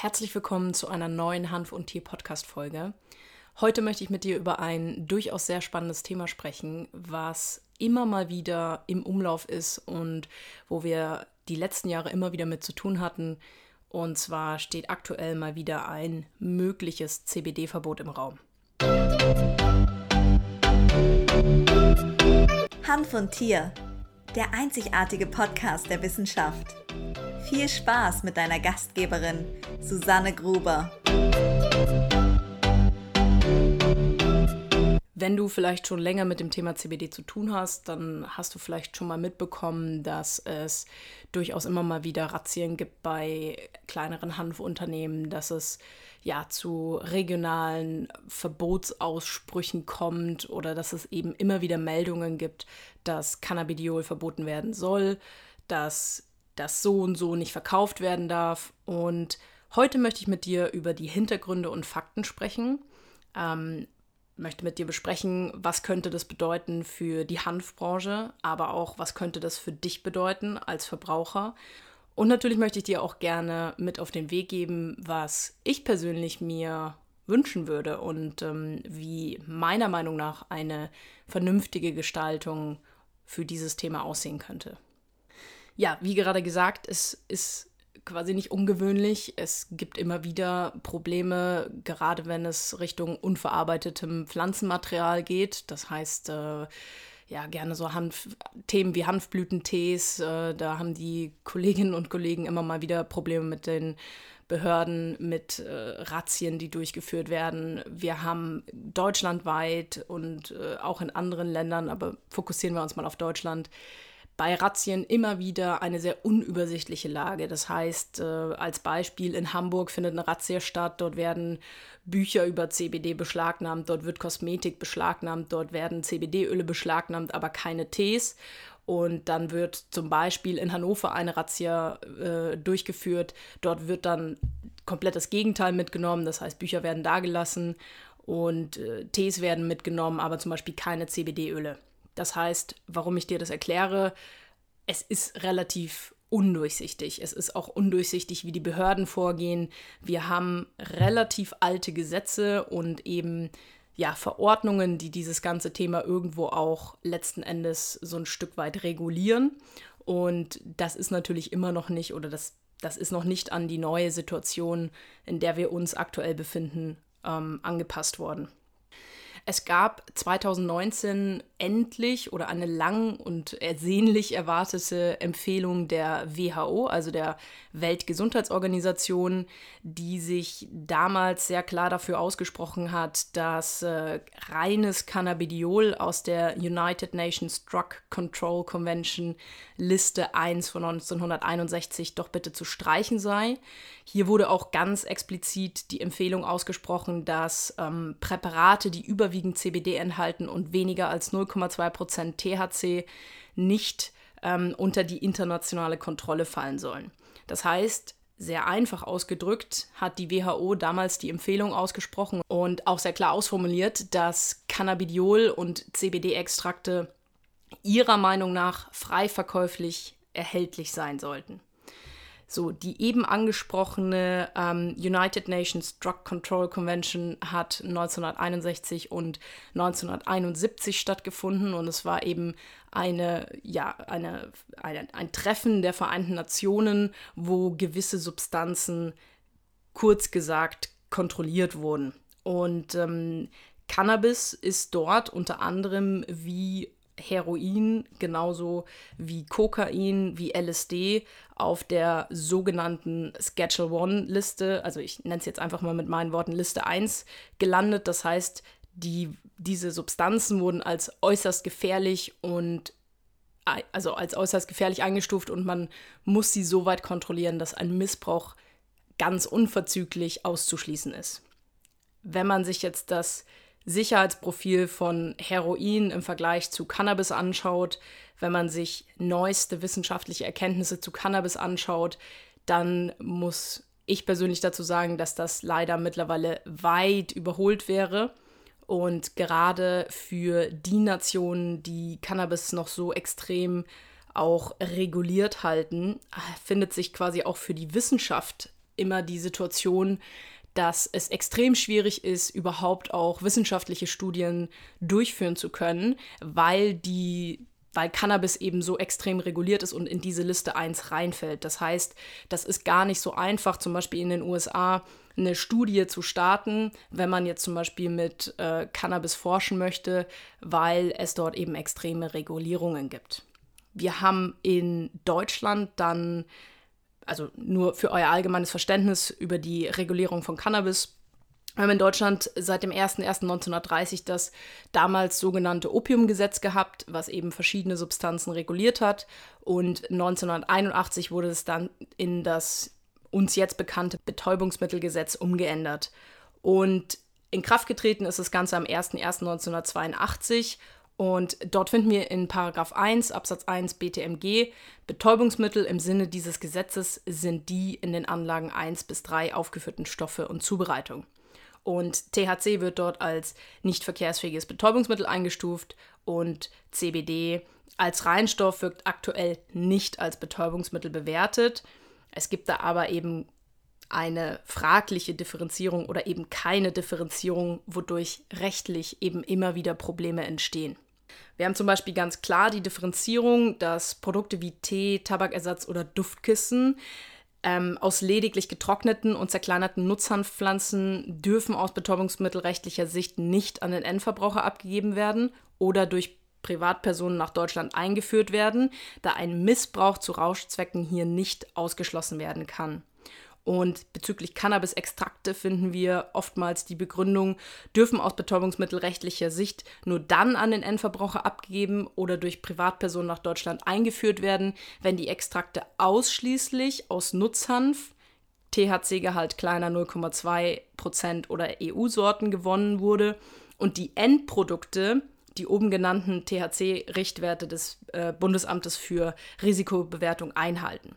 Herzlich willkommen zu einer neuen Hanf- und Tier-Podcast-Folge. Heute möchte ich mit dir über ein durchaus sehr spannendes Thema sprechen, was immer mal wieder im Umlauf ist und wo wir die letzten Jahre immer wieder mit zu tun hatten. Und zwar steht aktuell mal wieder ein mögliches CBD-Verbot im Raum. Hanf und Tier, der einzigartige Podcast der Wissenschaft. Viel Spaß mit deiner Gastgeberin Susanne Gruber. Wenn du vielleicht schon länger mit dem Thema CBD zu tun hast, dann hast du vielleicht schon mal mitbekommen, dass es durchaus immer mal wieder Razzien gibt bei kleineren Hanfunternehmen, dass es ja zu regionalen Verbotsaussprüchen kommt oder dass es eben immer wieder Meldungen gibt, dass Cannabidiol verboten werden soll, dass das so und so nicht verkauft werden darf. Und heute möchte ich mit dir über die Hintergründe und Fakten sprechen. Ähm, möchte mit dir besprechen, was könnte das bedeuten für die Hanfbranche, aber auch was könnte das für dich bedeuten als Verbraucher. Und natürlich möchte ich dir auch gerne mit auf den Weg geben, was ich persönlich mir wünschen würde und ähm, wie meiner Meinung nach eine vernünftige Gestaltung für dieses Thema aussehen könnte ja, wie gerade gesagt, es ist quasi nicht ungewöhnlich. Es gibt immer wieder Probleme, gerade wenn es Richtung unverarbeitetem Pflanzenmaterial geht. Das heißt, äh, ja, gerne so Hanf, Themen wie Hanfblütentees. Äh, da haben die Kolleginnen und Kollegen immer mal wieder Probleme mit den Behörden, mit äh, Razzien, die durchgeführt werden. Wir haben deutschlandweit und äh, auch in anderen Ländern, aber fokussieren wir uns mal auf Deutschland, bei Razzien immer wieder eine sehr unübersichtliche Lage. Das heißt, äh, als Beispiel in Hamburg findet eine Razzia statt, dort werden Bücher über CBD beschlagnahmt, dort wird Kosmetik beschlagnahmt, dort werden CBD-Öle beschlagnahmt, aber keine Tees. Und dann wird zum Beispiel in Hannover eine Razzia äh, durchgeführt. Dort wird dann komplett das Gegenteil mitgenommen. Das heißt, Bücher werden dagelassen und äh, Tees werden mitgenommen, aber zum Beispiel keine CBD-Öle. Das heißt, warum ich dir das erkläre, es ist relativ undurchsichtig. Es ist auch undurchsichtig, wie die Behörden vorgehen. Wir haben relativ alte Gesetze und eben ja, Verordnungen, die dieses ganze Thema irgendwo auch letzten Endes so ein Stück weit regulieren. Und das ist natürlich immer noch nicht oder das, das ist noch nicht an die neue Situation, in der wir uns aktuell befinden, ähm, angepasst worden. Es gab 2019 endlich oder eine lang und ersehnlich erwartete Empfehlung der WHO, also der Weltgesundheitsorganisation, die sich damals sehr klar dafür ausgesprochen hat, dass äh, reines Cannabidiol aus der United Nations Drug Control Convention Liste 1 von 1961 doch bitte zu streichen sei. Hier wurde auch ganz explizit die Empfehlung ausgesprochen, dass ähm, Präparate, die überwiegend CBD enthalten und weniger als 0,2% THC, nicht ähm, unter die internationale Kontrolle fallen sollen. Das heißt, sehr einfach ausgedrückt hat die WHO damals die Empfehlung ausgesprochen und auch sehr klar ausformuliert, dass Cannabidiol und CBD-Extrakte ihrer Meinung nach frei verkäuflich erhältlich sein sollten. So, die eben angesprochene ähm, United Nations Drug Control Convention hat 1961 und 1971 stattgefunden und es war eben eine, ja, eine, eine, ein Treffen der Vereinten Nationen, wo gewisse Substanzen kurz gesagt kontrolliert wurden. Und ähm, Cannabis ist dort unter anderem wie Heroin genauso wie Kokain, wie LSD auf der sogenannten Schedule One Liste, also ich nenne es jetzt einfach mal mit meinen Worten Liste 1, gelandet. Das heißt, die, diese Substanzen wurden als äußerst gefährlich und also als äußerst gefährlich eingestuft und man muss sie so weit kontrollieren, dass ein Missbrauch ganz unverzüglich auszuschließen ist. Wenn man sich jetzt das Sicherheitsprofil von Heroin im Vergleich zu Cannabis anschaut, wenn man sich neueste wissenschaftliche Erkenntnisse zu Cannabis anschaut, dann muss ich persönlich dazu sagen, dass das leider mittlerweile weit überholt wäre. Und gerade für die Nationen, die Cannabis noch so extrem auch reguliert halten, findet sich quasi auch für die Wissenschaft immer die Situation, dass es extrem schwierig ist, überhaupt auch wissenschaftliche Studien durchführen zu können, weil die weil Cannabis eben so extrem reguliert ist und in diese Liste 1 reinfällt. Das heißt, das ist gar nicht so einfach, zum Beispiel in den USA eine Studie zu starten, wenn man jetzt zum Beispiel mit äh, Cannabis forschen möchte, weil es dort eben extreme Regulierungen gibt. Wir haben in Deutschland dann also nur für euer allgemeines Verständnis über die Regulierung von Cannabis. Wir haben in Deutschland seit dem 01.01.1930 das damals sogenannte Opiumgesetz gehabt, was eben verschiedene Substanzen reguliert hat. Und 1981 wurde es dann in das uns jetzt bekannte Betäubungsmittelgesetz umgeändert. Und in Kraft getreten ist das Ganze am 01.01.1982 und dort finden wir in Paragraph 1 Absatz 1 BTMG Betäubungsmittel im Sinne dieses Gesetzes sind die in den Anlagen 1 bis 3 aufgeführten Stoffe und Zubereitung. Und THC wird dort als nicht verkehrsfähiges Betäubungsmittel eingestuft und CBD als Reinstoff wirkt aktuell nicht als Betäubungsmittel bewertet. Es gibt da aber eben eine fragliche Differenzierung oder eben keine Differenzierung, wodurch rechtlich eben immer wieder Probleme entstehen. Wir haben zum Beispiel ganz klar die Differenzierung, dass Produkte wie Tee, Tabakersatz oder Duftkissen ähm, aus lediglich getrockneten und zerkleinerten Nutzhanfpflanzen dürfen aus betäubungsmittelrechtlicher Sicht nicht an den Endverbraucher abgegeben werden oder durch Privatpersonen nach Deutschland eingeführt werden, da ein Missbrauch zu Rauschzwecken hier nicht ausgeschlossen werden kann. Und bezüglich Cannabis-Extrakte finden wir oftmals die Begründung, dürfen aus betäubungsmittelrechtlicher Sicht nur dann an den Endverbraucher abgegeben oder durch Privatpersonen nach Deutschland eingeführt werden, wenn die Extrakte ausschließlich aus Nutzhanf, THC-Gehalt kleiner 0,2% oder EU-Sorten gewonnen wurde und die Endprodukte die oben genannten THC-Richtwerte des äh, Bundesamtes für Risikobewertung einhalten.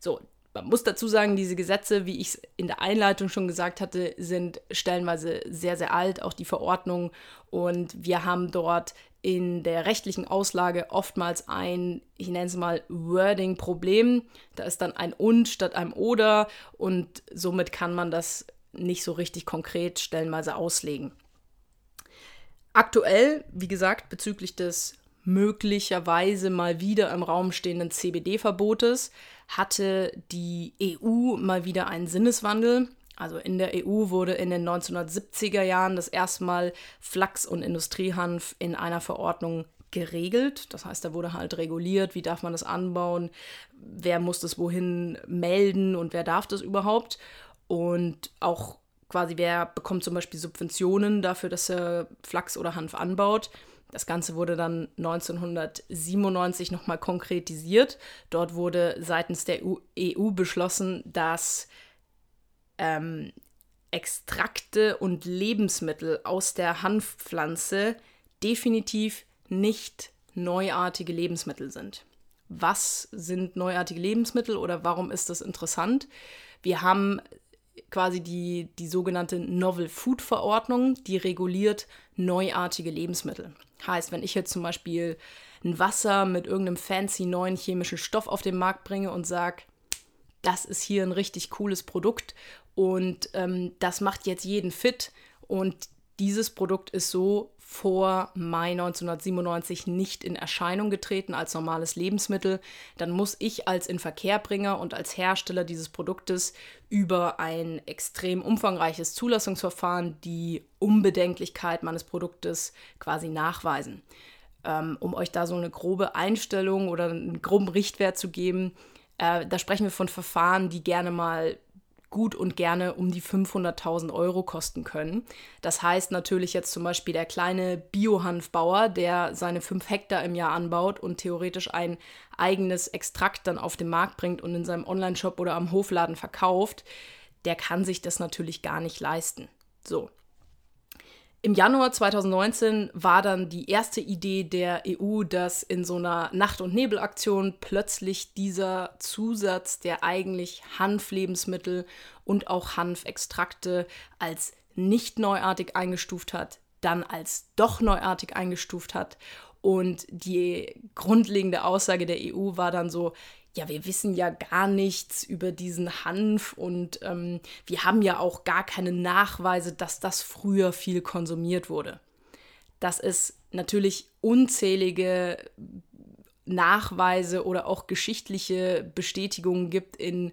So, man muss dazu sagen, diese Gesetze, wie ich es in der Einleitung schon gesagt hatte, sind stellenweise sehr, sehr alt, auch die Verordnung. Und wir haben dort in der rechtlichen Auslage oftmals ein, ich nenne es mal, Wording-Problem. Da ist dann ein und statt einem oder und somit kann man das nicht so richtig konkret stellenweise auslegen. Aktuell, wie gesagt, bezüglich des möglicherweise mal wieder im Raum stehenden CBD-Verbotes hatte die EU mal wieder einen Sinneswandel. Also in der EU wurde in den 1970er Jahren das erste Mal Flachs und Industriehanf in einer Verordnung geregelt. Das heißt, da wurde halt reguliert, wie darf man das anbauen, wer muss das wohin melden und wer darf das überhaupt. Und auch quasi, wer bekommt zum Beispiel Subventionen dafür, dass er Flachs oder Hanf anbaut. Das Ganze wurde dann 1997 nochmal konkretisiert. Dort wurde seitens der EU e beschlossen, dass ähm, Extrakte und Lebensmittel aus der Hanfpflanze definitiv nicht neuartige Lebensmittel sind. Was sind neuartige Lebensmittel oder warum ist das interessant? Wir haben quasi die, die sogenannte Novel Food Verordnung, die reguliert neuartige Lebensmittel. Heißt, wenn ich jetzt zum Beispiel ein Wasser mit irgendeinem fancy neuen chemischen Stoff auf den Markt bringe und sage, das ist hier ein richtig cooles Produkt und ähm, das macht jetzt jeden fit und dieses Produkt ist so vor Mai 1997 nicht in Erscheinung getreten als normales Lebensmittel, dann muss ich als Inverkehrbringer und als Hersteller dieses Produktes über ein extrem umfangreiches Zulassungsverfahren die Unbedenklichkeit meines Produktes quasi nachweisen. Ähm, um euch da so eine grobe Einstellung oder einen groben Richtwert zu geben, äh, da sprechen wir von Verfahren, die gerne mal gut und gerne um die 500.000 Euro kosten können. Das heißt natürlich jetzt zum Beispiel der kleine Biohanfbauer, der seine 5 Hektar im Jahr anbaut und theoretisch ein eigenes Extrakt dann auf den Markt bringt und in seinem Onlineshop oder am Hofladen verkauft, der kann sich das natürlich gar nicht leisten. So, im Januar 2019 war dann die erste Idee der EU, dass in so einer Nacht- und Nebelaktion plötzlich dieser Zusatz, der eigentlich Hanflebensmittel und auch Hanfextrakte als nicht neuartig eingestuft hat, dann als doch neuartig eingestuft hat. Und die grundlegende Aussage der EU war dann so, ja, wir wissen ja gar nichts über diesen Hanf und ähm, wir haben ja auch gar keine Nachweise, dass das früher viel konsumiert wurde. Dass es natürlich unzählige Nachweise oder auch geschichtliche Bestätigungen gibt in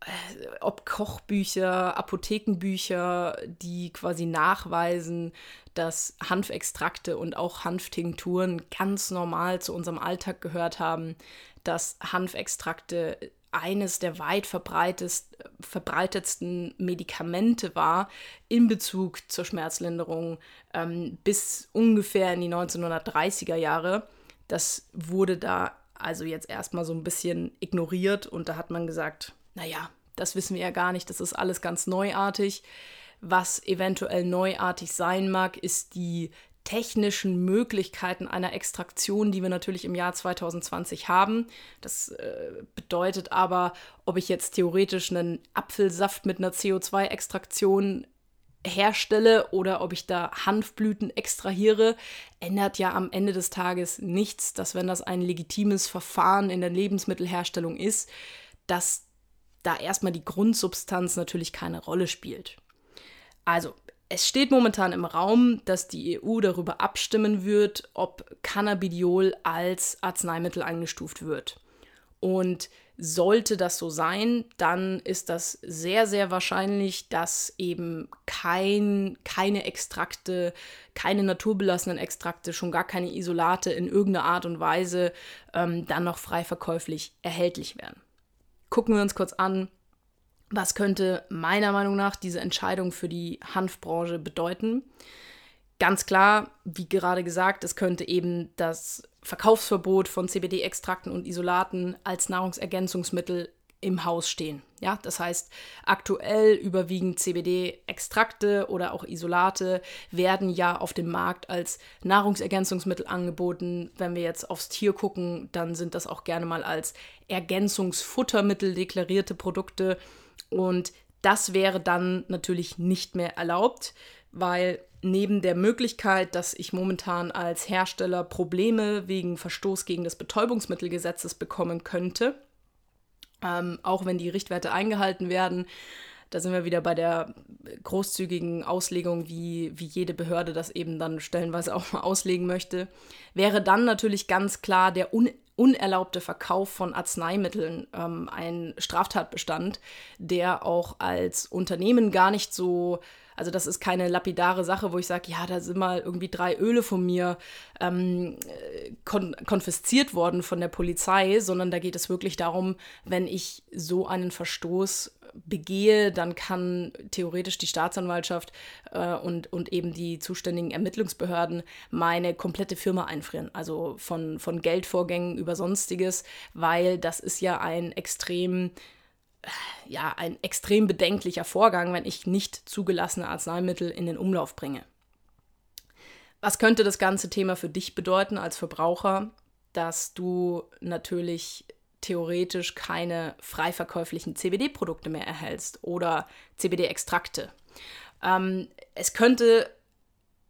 äh, ob Kochbücher, Apothekenbücher, die quasi nachweisen, dass Hanfextrakte und auch Hanftinkturen ganz normal zu unserem Alltag gehört haben, dass Hanfextrakte eines der weit verbreitetsten Medikamente war in Bezug zur Schmerzlinderung ähm, bis ungefähr in die 1930er Jahre. Das wurde da also jetzt erstmal so ein bisschen ignoriert und da hat man gesagt, naja, das wissen wir ja gar nicht, das ist alles ganz neuartig. Was eventuell neuartig sein mag, ist die technischen Möglichkeiten einer Extraktion, die wir natürlich im Jahr 2020 haben. Das äh, bedeutet aber, ob ich jetzt theoretisch einen Apfelsaft mit einer CO2-Extraktion herstelle oder ob ich da Hanfblüten extrahiere, ändert ja am Ende des Tages nichts, dass wenn das ein legitimes Verfahren in der Lebensmittelherstellung ist, dass da erstmal die Grundsubstanz natürlich keine Rolle spielt. Also, es steht momentan im Raum, dass die EU darüber abstimmen wird, ob Cannabidiol als Arzneimittel eingestuft wird. Und sollte das so sein, dann ist das sehr, sehr wahrscheinlich, dass eben kein, keine Extrakte, keine naturbelassenen Extrakte, schon gar keine Isolate in irgendeiner Art und Weise ähm, dann noch frei verkäuflich erhältlich werden gucken wir uns kurz an, was könnte meiner Meinung nach diese Entscheidung für die Hanfbranche bedeuten. Ganz klar, wie gerade gesagt, es könnte eben das Verkaufsverbot von CBD-Extrakten und Isolaten als Nahrungsergänzungsmittel im Haus stehen. Ja, das heißt, aktuell überwiegend CBD-Extrakte oder auch Isolate werden ja auf dem Markt als Nahrungsergänzungsmittel angeboten. Wenn wir jetzt aufs Tier gucken, dann sind das auch gerne mal als Ergänzungsfuttermittel deklarierte Produkte. Und das wäre dann natürlich nicht mehr erlaubt, weil neben der Möglichkeit, dass ich momentan als Hersteller Probleme wegen Verstoß gegen das Betäubungsmittelgesetzes bekommen könnte, ähm, auch wenn die Richtwerte eingehalten werden. Da sind wir wieder bei der großzügigen Auslegung, wie, wie jede Behörde das eben dann stellenweise auch mal auslegen möchte. Wäre dann natürlich ganz klar der un unerlaubte Verkauf von Arzneimitteln ähm, ein Straftatbestand, der auch als Unternehmen gar nicht so also das ist keine lapidare Sache, wo ich sage, ja, da sind mal irgendwie drei Öle von mir ähm, kon konfisziert worden von der Polizei, sondern da geht es wirklich darum, wenn ich so einen Verstoß begehe, dann kann theoretisch die Staatsanwaltschaft äh, und, und eben die zuständigen Ermittlungsbehörden meine komplette Firma einfrieren. Also von, von Geldvorgängen über sonstiges, weil das ist ja ein extrem ja, ein extrem bedenklicher Vorgang, wenn ich nicht zugelassene Arzneimittel in den Umlauf bringe. Was könnte das ganze Thema für dich bedeuten als Verbraucher? Dass du natürlich theoretisch keine frei verkäuflichen CBD-Produkte mehr erhältst oder CBD-Extrakte. Ähm, es könnte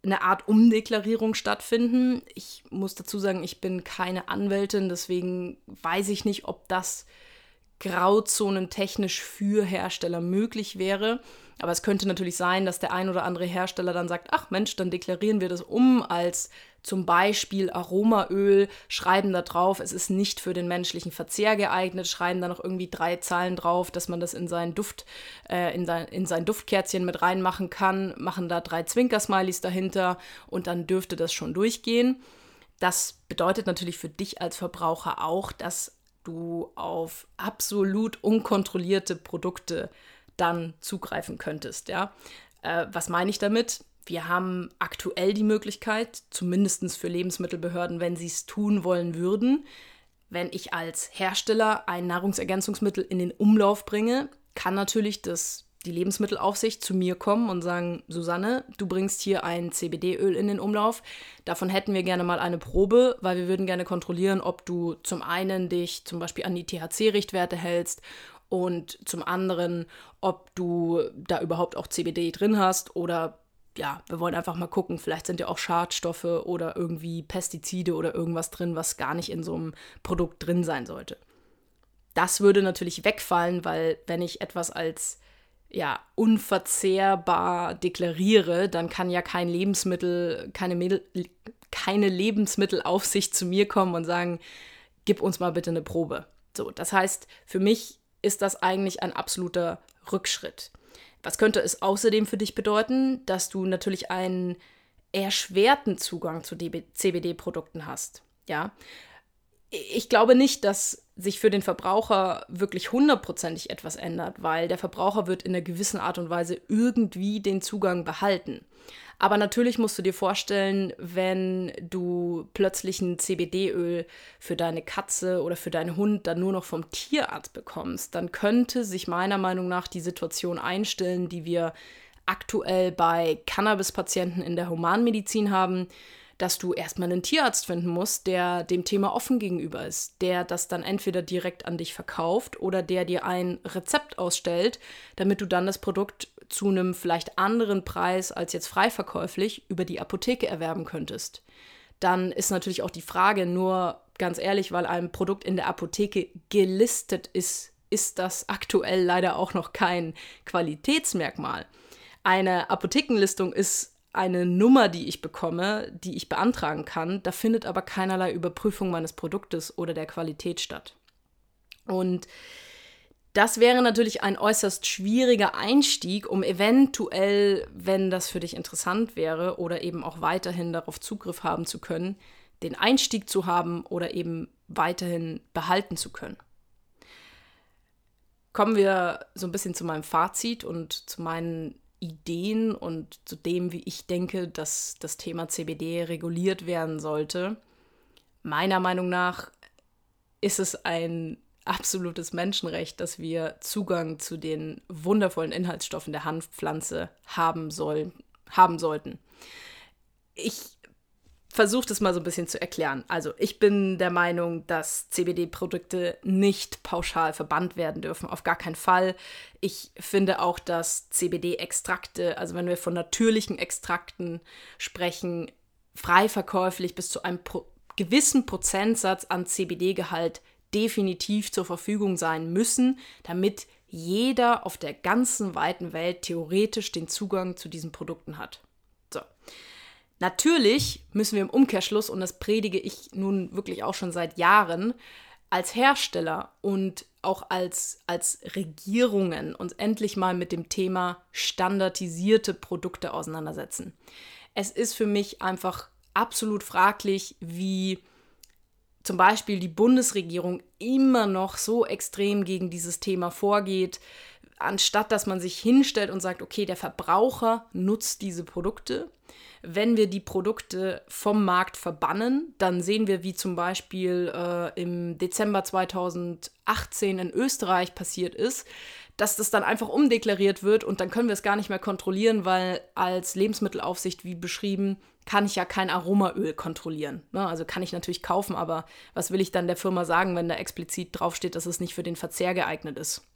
eine Art Umdeklarierung stattfinden. Ich muss dazu sagen, ich bin keine Anwältin, deswegen weiß ich nicht, ob das Grauzonen technisch für Hersteller möglich wäre. Aber es könnte natürlich sein, dass der ein oder andere Hersteller dann sagt, ach Mensch, dann deklarieren wir das um als zum Beispiel Aromaöl, schreiben da drauf, es ist nicht für den menschlichen Verzehr geeignet, schreiben da noch irgendwie drei Zahlen drauf, dass man das in seinen Duft, äh, in, sein, in sein Duftkerzchen mit reinmachen kann, machen da drei Zwinkersmileys dahinter und dann dürfte das schon durchgehen. Das bedeutet natürlich für dich als Verbraucher auch, dass du auf absolut unkontrollierte Produkte dann zugreifen könntest. Ja? Äh, was meine ich damit? Wir haben aktuell die Möglichkeit, zumindest für Lebensmittelbehörden, wenn sie es tun wollen würden, wenn ich als Hersteller ein Nahrungsergänzungsmittel in den Umlauf bringe, kann natürlich das die Lebensmittelaufsicht zu mir kommen und sagen, Susanne, du bringst hier ein CBD-Öl in den Umlauf. Davon hätten wir gerne mal eine Probe, weil wir würden gerne kontrollieren, ob du zum einen dich zum Beispiel an die THC-Richtwerte hältst und zum anderen, ob du da überhaupt auch CBD drin hast oder ja, wir wollen einfach mal gucken, vielleicht sind ja auch Schadstoffe oder irgendwie Pestizide oder irgendwas drin, was gar nicht in so einem Produkt drin sein sollte. Das würde natürlich wegfallen, weil wenn ich etwas als ja, unverzehrbar deklariere, dann kann ja kein Lebensmittel, keine, keine Lebensmittelaufsicht zu mir kommen und sagen, gib uns mal bitte eine Probe. So, das heißt, für mich ist das eigentlich ein absoluter Rückschritt. Was könnte es außerdem für dich bedeuten, dass du natürlich einen erschwerten Zugang zu CBD-Produkten hast? Ja, ich glaube nicht, dass sich für den Verbraucher wirklich hundertprozentig etwas ändert, weil der Verbraucher wird in einer gewissen Art und Weise irgendwie den Zugang behalten. Aber natürlich musst du dir vorstellen, wenn du plötzlich ein CBD-Öl für deine Katze oder für deinen Hund dann nur noch vom Tierarzt bekommst, dann könnte sich meiner Meinung nach die Situation einstellen, die wir aktuell bei Cannabis-Patienten in der Humanmedizin haben, dass du erstmal einen Tierarzt finden musst, der dem Thema offen gegenüber ist, der das dann entweder direkt an dich verkauft oder der dir ein Rezept ausstellt, damit du dann das Produkt zu einem vielleicht anderen Preis als jetzt frei verkäuflich über die Apotheke erwerben könntest. Dann ist natürlich auch die Frage, nur ganz ehrlich, weil ein Produkt in der Apotheke gelistet ist, ist das aktuell leider auch noch kein Qualitätsmerkmal. Eine Apothekenlistung ist eine Nummer, die ich bekomme, die ich beantragen kann. Da findet aber keinerlei Überprüfung meines Produktes oder der Qualität statt. Und das wäre natürlich ein äußerst schwieriger Einstieg, um eventuell, wenn das für dich interessant wäre oder eben auch weiterhin darauf Zugriff haben zu können, den Einstieg zu haben oder eben weiterhin behalten zu können. Kommen wir so ein bisschen zu meinem Fazit und zu meinen Ideen und zu dem, wie ich denke, dass das Thema CBD reguliert werden sollte. Meiner Meinung nach ist es ein absolutes Menschenrecht, dass wir Zugang zu den wundervollen Inhaltsstoffen der Hanfpflanze haben sollen, haben sollten. Ich versuche das mal so ein bisschen zu erklären. Also ich bin der Meinung, dass CBD-Produkte nicht pauschal verbannt werden dürfen, auf gar keinen Fall. Ich finde auch, dass CBD-Extrakte, also wenn wir von natürlichen Extrakten sprechen, frei verkäuflich bis zu einem pro gewissen Prozentsatz an CBD-Gehalt definitiv zur Verfügung sein müssen, damit jeder auf der ganzen weiten Welt theoretisch den Zugang zu diesen Produkten hat. Natürlich müssen wir im Umkehrschluss, und das predige ich nun wirklich auch schon seit Jahren, als Hersteller und auch als, als Regierungen uns endlich mal mit dem Thema standardisierte Produkte auseinandersetzen. Es ist für mich einfach absolut fraglich, wie zum Beispiel die Bundesregierung immer noch so extrem gegen dieses Thema vorgeht, anstatt dass man sich hinstellt und sagt, okay, der Verbraucher nutzt diese Produkte wenn wir die Produkte vom Markt verbannen, dann sehen wir, wie zum Beispiel äh, im Dezember 2018 in Österreich passiert ist, dass das dann einfach umdeklariert wird und dann können wir es gar nicht mehr kontrollieren, weil als Lebensmittelaufsicht, wie beschrieben, kann ich ja kein Aromaöl kontrollieren. Ne? Also kann ich natürlich kaufen, aber was will ich dann der Firma sagen, wenn da explizit draufsteht, dass es nicht für den Verzehr geeignet ist?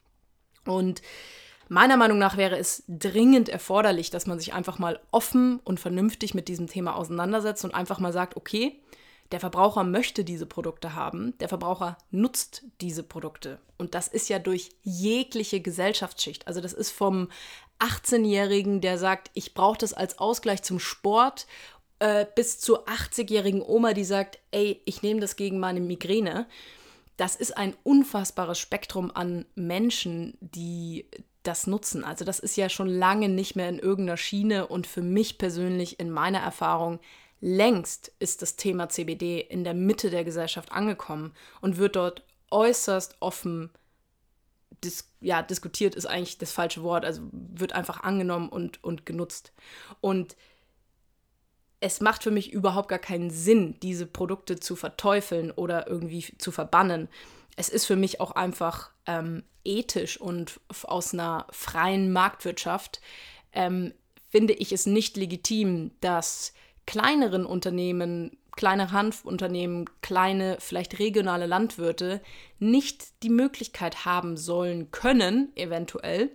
Und Meiner Meinung nach wäre es dringend erforderlich, dass man sich einfach mal offen und vernünftig mit diesem Thema auseinandersetzt und einfach mal sagt, okay, der Verbraucher möchte diese Produkte haben, der Verbraucher nutzt diese Produkte. Und das ist ja durch jegliche Gesellschaftsschicht. Also das ist vom 18-Jährigen, der sagt, ich brauche das als Ausgleich zum Sport, äh, bis zur 80-jährigen Oma, die sagt, ey, ich nehme das gegen meine Migräne. Das ist ein unfassbares Spektrum an Menschen, die das nutzen. Also das ist ja schon lange nicht mehr in irgendeiner Schiene und für mich persönlich in meiner Erfahrung längst ist das Thema CBD in der Mitte der Gesellschaft angekommen und wird dort äußerst offen dis ja, diskutiert ist eigentlich das falsche Wort, also wird einfach angenommen und, und genutzt. Und es macht für mich überhaupt gar keinen Sinn, diese Produkte zu verteufeln oder irgendwie zu verbannen. Es ist für mich auch einfach ähm, ethisch und aus einer freien Marktwirtschaft ähm, finde ich es nicht legitim, dass kleineren Unternehmen, kleine Hanfunternehmen, kleine, vielleicht regionale Landwirte nicht die Möglichkeit haben sollen können, eventuell,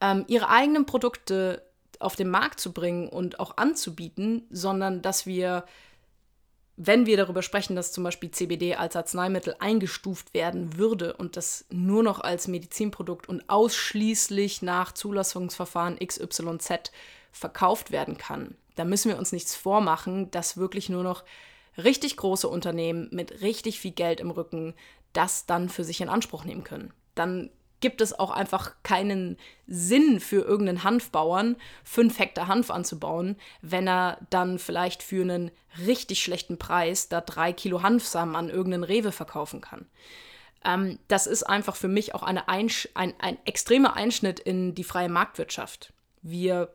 ähm, ihre eigenen Produkte auf den Markt zu bringen und auch anzubieten, sondern dass wir wenn wir darüber sprechen, dass zum Beispiel CBD als Arzneimittel eingestuft werden würde und das nur noch als Medizinprodukt und ausschließlich nach Zulassungsverfahren XYZ verkauft werden kann, dann müssen wir uns nichts vormachen, dass wirklich nur noch richtig große Unternehmen mit richtig viel Geld im Rücken das dann für sich in Anspruch nehmen können. Dann gibt es auch einfach keinen Sinn für irgendeinen Hanfbauern, fünf Hektar Hanf anzubauen, wenn er dann vielleicht für einen richtig schlechten Preis da drei Kilo Hanfsamen an irgendeinen Rewe verkaufen kann. Ähm, das ist einfach für mich auch eine Einsch ein, ein extremer Einschnitt in die freie Marktwirtschaft. Wir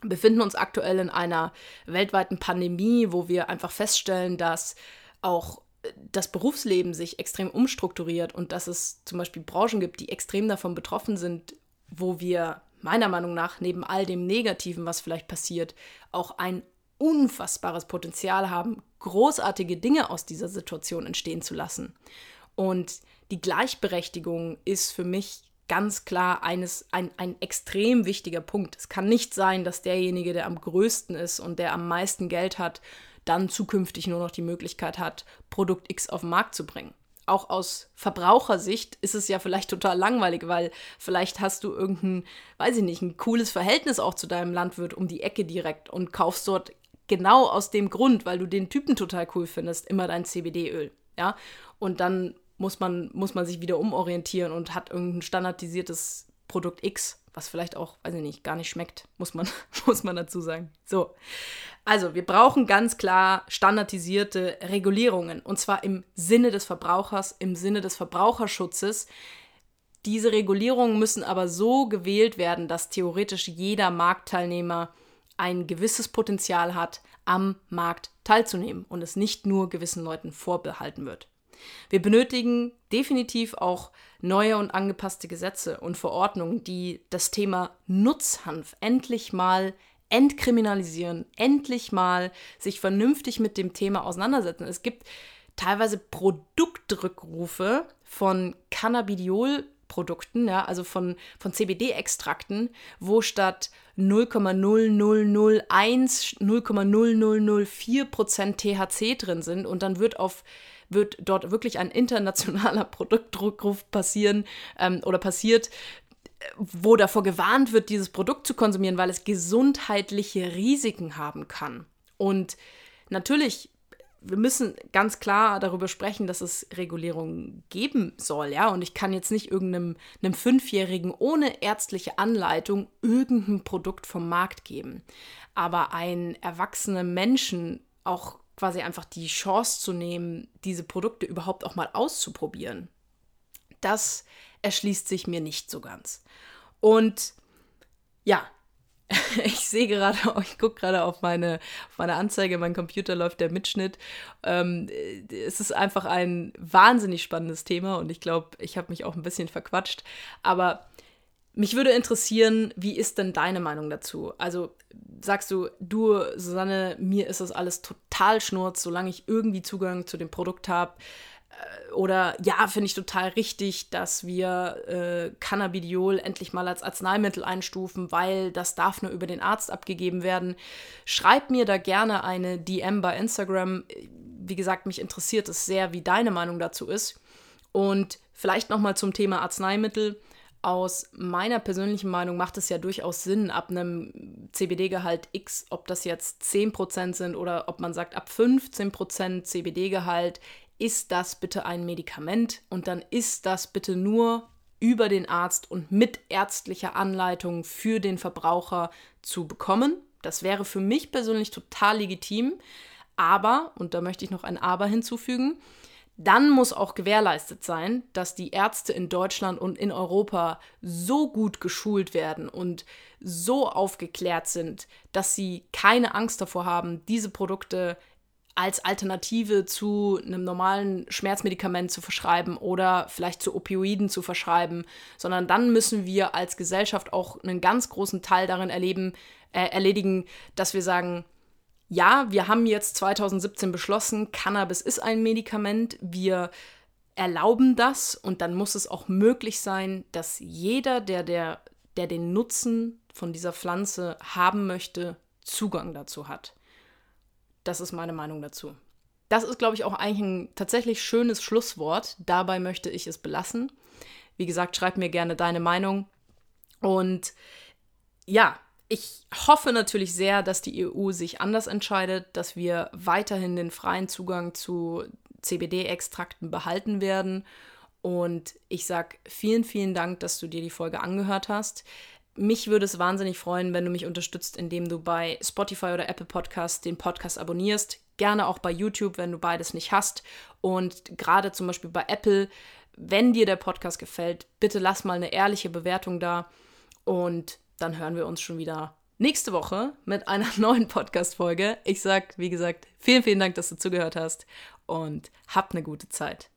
befinden uns aktuell in einer weltweiten Pandemie, wo wir einfach feststellen, dass auch das Berufsleben sich extrem umstrukturiert und dass es zum Beispiel Branchen gibt, die extrem davon betroffen sind, wo wir meiner Meinung nach neben all dem Negativen, was vielleicht passiert, auch ein unfassbares Potenzial haben, großartige Dinge aus dieser Situation entstehen zu lassen. Und die Gleichberechtigung ist für mich ganz klar eines, ein, ein extrem wichtiger Punkt. Es kann nicht sein, dass derjenige, der am größten ist und der am meisten Geld hat, dann zukünftig nur noch die Möglichkeit hat, Produkt X auf den Markt zu bringen. Auch aus Verbrauchersicht ist es ja vielleicht total langweilig, weil vielleicht hast du irgendein, weiß ich nicht, ein cooles Verhältnis auch zu deinem Landwirt um die Ecke direkt und kaufst dort genau aus dem Grund, weil du den Typen total cool findest, immer dein CBD-Öl. Ja, und dann muss man, muss man sich wieder umorientieren und hat irgendein standardisiertes Produkt X, was vielleicht auch, weiß ich nicht, gar nicht schmeckt, muss man, muss man dazu sagen. So. Also, wir brauchen ganz klar standardisierte Regulierungen und zwar im Sinne des Verbrauchers, im Sinne des Verbraucherschutzes. Diese Regulierungen müssen aber so gewählt werden, dass theoretisch jeder Marktteilnehmer ein gewisses Potenzial hat, am Markt teilzunehmen und es nicht nur gewissen Leuten vorbehalten wird. Wir benötigen definitiv auch neue und angepasste Gesetze und Verordnungen, die das Thema Nutzhanf endlich mal entkriminalisieren, endlich mal sich vernünftig mit dem Thema auseinandersetzen. Es gibt teilweise Produktrückrufe von Cannabidiol-Produkten, ja, also von, von CBD-Extrakten, wo statt 0,0001, 0,0004% THC drin sind und dann wird auf wird dort wirklich ein internationaler Produktdruckruf passieren ähm, oder passiert, wo davor gewarnt wird, dieses Produkt zu konsumieren, weil es gesundheitliche Risiken haben kann. Und natürlich, wir müssen ganz klar darüber sprechen, dass es Regulierungen geben soll, ja. Und ich kann jetzt nicht irgendeinem einem Fünfjährigen ohne ärztliche Anleitung irgendein Produkt vom Markt geben. Aber einen erwachsenen Menschen auch quasi einfach die Chance zu nehmen, diese Produkte überhaupt auch mal auszuprobieren. Das erschließt sich mir nicht so ganz. Und ja, ich sehe gerade, ich gucke gerade auf meine, auf meine Anzeige, mein Computer läuft der Mitschnitt. Ähm, es ist einfach ein wahnsinnig spannendes Thema und ich glaube, ich habe mich auch ein bisschen verquatscht. Aber mich würde interessieren, wie ist denn deine Meinung dazu? Also sagst du, du, Susanne, mir ist das alles total schnurz, solange ich irgendwie Zugang zu dem Produkt habe. Äh, oder ja, finde ich total richtig, dass wir äh, Cannabidiol endlich mal als Arzneimittel einstufen, weil das darf nur über den Arzt abgegeben werden. Schreib mir da gerne eine DM bei Instagram. Wie gesagt, mich interessiert es sehr, wie deine Meinung dazu ist. Und vielleicht nochmal zum Thema Arzneimittel aus meiner persönlichen Meinung macht es ja durchaus Sinn, ab einem CBD-Gehalt X, ob das jetzt 10% sind oder ob man sagt, ab 15% CBD-Gehalt, ist das bitte ein Medikament und dann ist das bitte nur über den Arzt und mit ärztlicher Anleitung für den Verbraucher zu bekommen. Das wäre für mich persönlich total legitim. Aber, und da möchte ich noch ein Aber hinzufügen, dann muss auch gewährleistet sein, dass die Ärzte in Deutschland und in Europa so gut geschult werden und so aufgeklärt sind, dass sie keine Angst davor haben, diese Produkte als Alternative zu einem normalen Schmerzmedikament zu verschreiben oder vielleicht zu Opioiden zu verschreiben, sondern dann müssen wir als Gesellschaft auch einen ganz großen Teil darin erleben, äh, erledigen, dass wir sagen, ja, wir haben jetzt 2017 beschlossen, Cannabis ist ein Medikament. Wir erlauben das und dann muss es auch möglich sein, dass jeder, der, der, der den Nutzen von dieser Pflanze haben möchte, Zugang dazu hat. Das ist meine Meinung dazu. das ist, glaube ich, auch eigentlich ein tatsächlich schönes Schlusswort. Dabei möchte ich es belassen. Wie gesagt, schreib mir gerne deine Meinung. Und ja, ich hoffe natürlich sehr, dass die EU sich anders entscheidet, dass wir weiterhin den freien Zugang zu CBD-Extrakten behalten werden. Und ich sage vielen, vielen Dank, dass du dir die Folge angehört hast. Mich würde es wahnsinnig freuen, wenn du mich unterstützt, indem du bei Spotify oder Apple Podcast den Podcast abonnierst. Gerne auch bei YouTube, wenn du beides nicht hast. Und gerade zum Beispiel bei Apple, wenn dir der Podcast gefällt, bitte lass mal eine ehrliche Bewertung da. Und dann hören wir uns schon wieder nächste Woche mit einer neuen Podcast-Folge. Ich sage, wie gesagt, vielen, vielen Dank, dass du zugehört hast und hab eine gute Zeit.